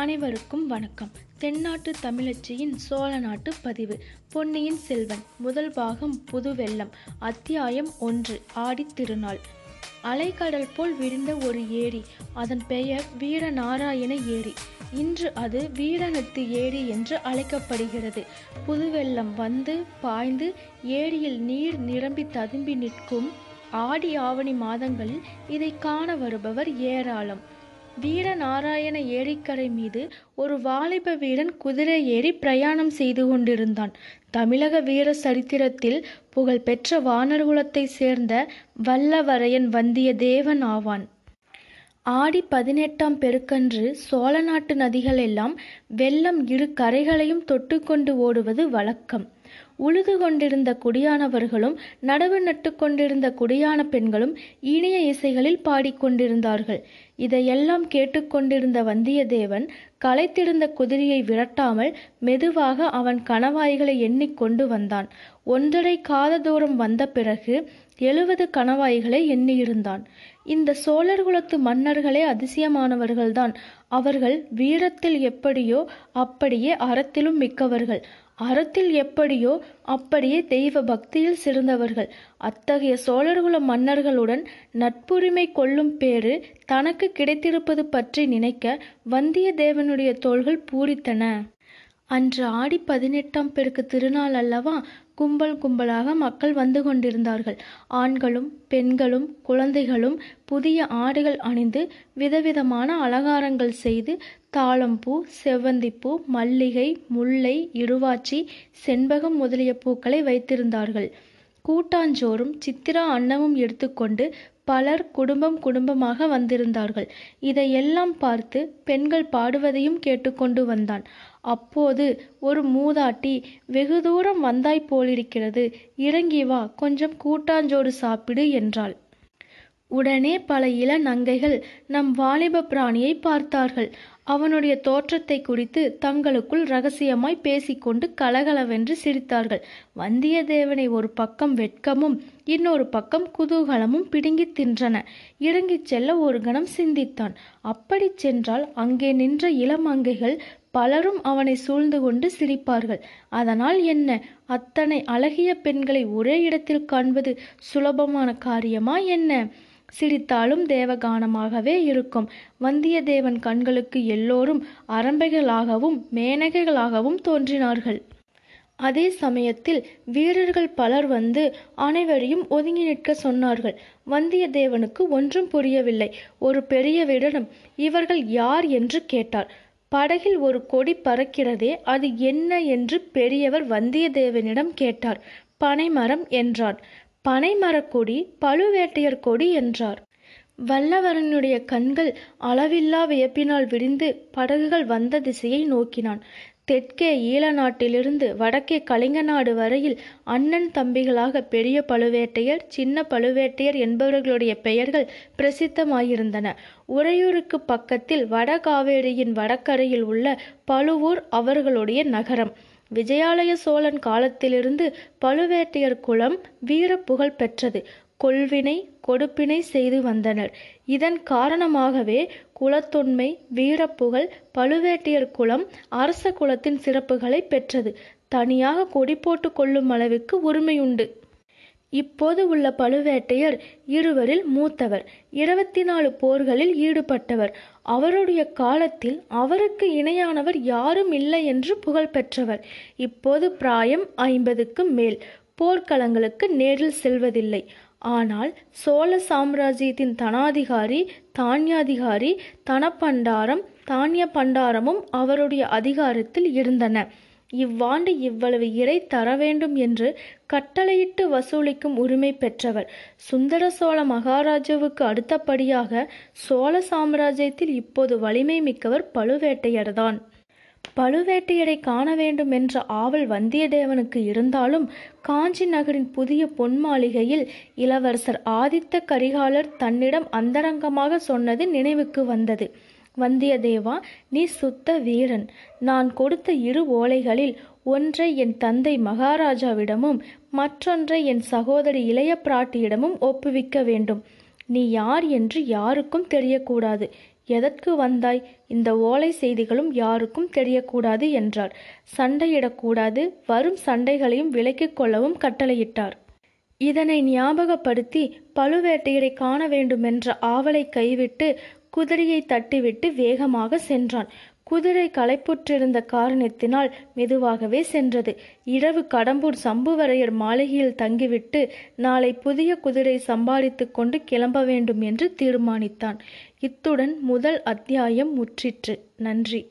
அனைவருக்கும் வணக்கம். தென்னாட்டு தமிழச்சியின் சோழ நாட்டு பதிவு. பொன்னியின் செல்வன். முதல் பாகம் புதுவெள்ளம். அத்தியாயம் ஒன்று. ஆடித்திருநாள் அலைக்கடல் போல் விரிந்த ஒரு ஏரி. அதன் பெயர் வீரநாராயண ஏரி. இன்று அது வீரநத்து ஏரி என்று அழைக்கப்படுகிறது. புதுவெள்ளம் வந்து பாய்ந்து ஏரியில் நீர் நிரம்பி ததும்பி நிற்கும் ஆடி ஆவணி மாதங்களில் இதை காண வருபவர் ஏராளம். வீரநாராயண ஏரிக்கரை மீது ஒரு வாலிப வீரன் குதிரை ஏறி பிரயாணம் செய்து கொண்டிருந்தான். தமிழக வீர சரித்திரத்தில் புகழ்பெற்ற வானர்குலத்தைச் சேர்ந்த வல்லவரையன் வந்தியத்தேவன் ஆவான். ஆடி பதினெட்டாம் பெருக்கன்று சோழ நாட்டு நதிகள் எல்லாம் வெள்ளம் இரு கரைகளையும் தொட்டுக்கொண்டு ஓடுவது வழக்கம். உழுது கொண்டிருந்த குடியானவர்களும் நடவு நட்டு கொண்டிருந்த குடியான பெண்களும் இனிய இசைகளில் பாடிக்கொண்டிருந்தார்கள். இதையெல்லாம் கேட்டுக்கொண்டிருந்த வந்தியத்தேவன் களைத்திருந்த குதிரையை விரட்டாமல் மெதுவாக அவன் கணவாய்களை எண்ணிக்கொண்டு வந்தான். ஒன்றரை காத தூரம் வந்த பிறகு எழுபது கணவாய்களை எண்ணியிருந்தான். இந்த சோழர் குலத்து மன்னர்களே அதிசயமானவர்கள்தான். அவர்கள் வீரத்தில் எப்படியோ அப்படியே அறத்திலும் மிக்கவர்கள். அறத்தில் எப்படியோ அப்படியே தெய்வ பக்தியில் சிறந்தவர்கள். அத்தகைய சோழர்குல மன்னர்களுடன் நட்புரிமை கொள்ளும் பேறு தனக்கு கிடைத்திருப்பது பற்றி நினைக்க வந்தியத்தேவனுடைய தோள்கள் பூரித்தன. அன்று ஆடி பதினெட்டாம் பெருக்கு திருநாள் அல்லவா கும்பல் கும்பலாக மக்கள் வந்து கொண்டிருந்தார்கள். ஆண்களும் பெண்களும் குழந்தைகளும் புதிய ஆடைகள் அணிந்து விதவிதமான அலங்காரங்கள் செய்து தாளம்பூ செவ்வந்திப்பூ மல்லிகை முல்லை இருவாச்சி செண்பகம் முதலிய பூக்களை வைத்திருந்தார்கள். கூட்டாஞ்சோறும் சித்திரா அன்னமும் எடுத்துக்கொண்டு பலர் குடும்பம் குடும்பமாக வந்திருந்தார்கள். இதையெல்லாம் பார்த்து பெண்கள் பாடுவதையும் கேட்டுக்கொண்டு வந்தான். அப்போது ஒரு மூதாட்டி வெகு தூரம் வந்தாய் போலிருக்கிறது இறங்கி வா கொஞ்சம் கூட்டாஞ்சோறு சாப்பிடு என்றாள். உடனே பல இள நங்கைகள் நம் வாலிப பிராணியை பார்த்தார்கள். அவனுடைய தோற்றத்தை குறித்து தங்களுக்குள் ரகசியமாய் பேசிக்கொண்டு கலகலவென்று சிரித்தார்கள். வந்தியத்தேவனை ஒரு பக்கம் வெட்கமும் இன்னொரு பக்கம் குதூகலமும் பிடுங்கி தின்றன. இறங்கிச் செல்ல ஒரு கணம் சிந்தித்தான். அப்படி சென்றால் அங்கே நின்ற இளமங்கைகள் பலரும் அவனை சூழ்ந்து கொண்டு சிரிப்பார்கள். அதனால் என்ன? அத்தனை அழகிய பெண்களை ஒரே இடத்தில் காண்பது சுலபமான காரியமா என்ன? சிரித்தாலும் தேவகானமாகவே இருக்கும். வந்தியத்தேவன் கண்களுக்கு எல்லோரும் அரம்பைகளாகவும் மேனகைகளாகவும் தோன்றினார்கள். அதே சமயத்தில் வீரர்கள் பலர் வந்து அனைவரையும் ஒதுங்கி நிற்க சொன்னார்கள். வந்தியத்தேவனுக்கு ஒன்றும் புரியவில்லை. ஒரு பெரியவரிடம் இவர்கள் யார்? என்று கேட்டார். படகில் ஒரு கொடி பறக்கிறதே அது என்ன? என்று பெரியவர் வந்தியத்தேவனிடம் கேட்டார். பனைமரம் என்றான் பனைமரக்கொடி பழுவேட்டையர் கொடி என்றார். வல்லவரனுடைய கண்கள் அளவில்லா வியப்பினால் விரிந்து படகுகள் வந்த திசையை நோக்கினான். தெற்கே ஈழ நாட்டிலிருந்து வடக்கே கலிங்க நாடு வரையில் அண்ணன் தம்பிகளாக பெரிய பழுவேட்டையர் சின்ன பழுவேட்டையர் என்பவர்களுடைய பெயர்கள் பிரசித்தமாயிருந்தன. உறையூருக்கு பக்கத்தில் வடகாவேரியின் வடக்கரையில் உள்ள பழுவூர் அவர்களுடைய நகரம். விஜயாலய சோழன் காலத்திலிருந்து பழுவேட்டையர் குலம் வீர புகழ் பெற்றது. கொள்வினை கொடுப்பினை செய்து வந்தனர். இதன் காரணமாகவே குலத்தொன்மை வீரப்புகழ் பழுவேட்டையர் குலம் அரச குலத்தின் சிறப்புகளை பெற்றது. தனியாக கொடி போட்டு கொள்ளும் அளவுக்கு உரிமையுண்டு. இப்போது உள்ள பழுவேட்டையர் இருவரில் மூத்தவர். இருபத்தி நாலு போர்களில் ஈடுபட்டவர். அவருடைய காலத்தில் அவருக்கு இணையானவர் யாரும் இல்லை என்று புகழ் பெற்றவர். இப்போது பிராயம் ஐம்பதுக்கு மேல். போர்க்களங்களுக்கு நேரில் செல்வதில்லை. ஆனால் சோழ சாம்ராஜ்யத்தின் தனாதிகாரி தானியாதிகாரி தனப்பண்டாரம் தானிய பண்டாரமும் அவருடைய அதிகாரத்தில் இருந்தன. இவ்வாண்டு இவ்வளவு இறை தர வேண்டும் என்று கட்டளையிட்டு வசூலிக்கும் உரிமை பெற்றவர். சுந்தர சோழ மகாராஜாவுக்கு அடுத்தபடியாக சோழ சாம்ராஜ்யத்தில் இப்போது வலிமை மிக்கவர் பழுவேட்டையர்தான். பழுவேட்டையரை காண வேண்டும் என்ற ஆவல் வந்தியத்தேவனுக்கு இருந்தாலும் காஞ்சி நகரின் புதிய பொன் மாளிகையில் இளவரசர் ஆதித்த கரிகாலர் தன்னிடம் அந்தரங்கமாக சொன்னது நினைவுக்கு வந்தது. வந்தியத்தேவா நீ சுத்த வீரன். நான் கொடுத்த இரு ஓலைகளில் ஒன்றை என் தந்தை மகாராஜாவிடமும் மற்றொன்றை என் சகோதரி இளைய பிராட்டியிடமும் ஒப்புவிக்க வேண்டும். நீ யார் என்று யாருக்கும் தெரியக்கூடாது. எதற்கு வந்தாய்? இந்த ஓலை செய்திகளும் யாருக்கும் தெரியக்கூடாது என்றார். சண்டையிடக்கூடாது. வரும் சண்டைகளையும் விலக்கிக் கொள்ளவும் கட்டளையிட்டார். இதனை ஞாபகப்படுத்தி பழுவேட்டையரை காண வேண்டுமென்ற ஆவலை கைவிட்டு குதிரையை தட்டிவிட்டு வேகமாக சென்றான். குதிரை களைப்புற்றிருந்த காரணத்தினால் மெதுவாகவே சென்றது. இரவு கடம்பூர் சம்புவரையர் மாளிகையில் தங்கிவிட்டு நாளை புதிய குதிரை சம்பாதித்து கொண்டு கிளம்ப வேண்டும் என்று தீர்மானித்தான். இத்துடன் முதல் அத்தியாயம் முற்றிற்று. நன்றி.